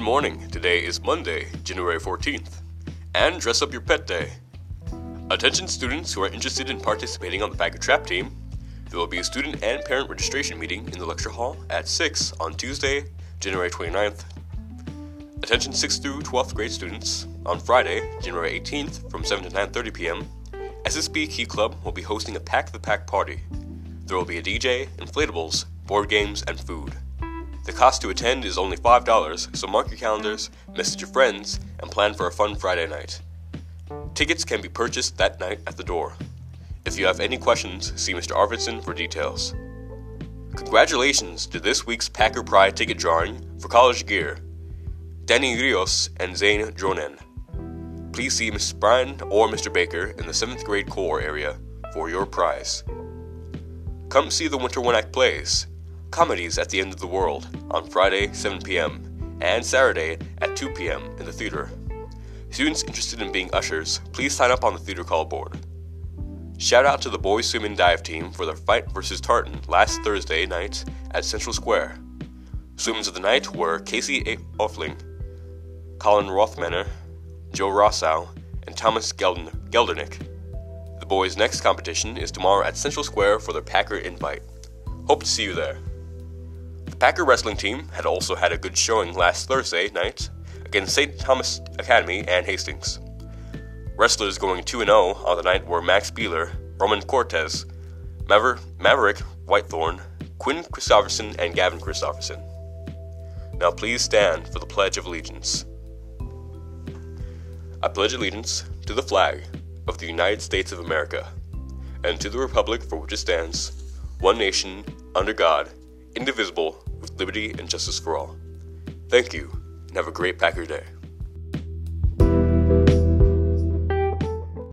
morning. Today is Monday, January 14th, and dress up your pet day. Attention students who are interested in participating on the Packer Trap team. There will be a student and parent registration meeting in the lecture hall at 6 on Tuesday, January 29th. Attention 6th through 12th grade students. On Friday, January 18th from 7 to 9:30 p.m., SSP Key Club will be hosting a Pack the Pack party. There will be a DJ, inflatables, board games, and food. The cost to attend is only $5, so mark your calendars, message your friends, and plan for a fun Friday night. Tickets can be purchased that night at the door. If you have any questions, see Mr. Arvidsson for details. Congratulations to this week's Packer Pride ticket drawing for college gear. Danny Rios and Zane Dronen. Please see Mrs. Bryan or Mr. Baker in the 7th grade core area for your prize. Come see the Winter One Act Plays, Comedies at the End of the World, on Friday, 7 p.m., and Saturday at 2 p.m. in the theater. Students interested in being ushers, please sign up on the theater call board. Shout out to the boys swim and dive team for their fight versus Tartan last Thursday night at Central Square. Swimmers of the night were Casey A. Offling, Colin Rothmaner, Joe Rossow, and Thomas Gelden- Geldernick. The boys' next competition is tomorrow at Central Square for their Packer invite. Hope to see you there. The Packer wrestling team had also had a good showing last Thursday night against St. Thomas Academy and Hastings. Wrestlers going 2 0 on the night were Max Beeler, Roman Cortez, Maver- Maverick Whitethorn, Quinn Christopherson, and Gavin Christopherson. Now please stand for the Pledge of Allegiance. I pledge allegiance to the flag of the United States of America and to the republic for which it stands, one nation, under God, indivisible, with liberty and justice for all. Thank you, and have a great Packer Day.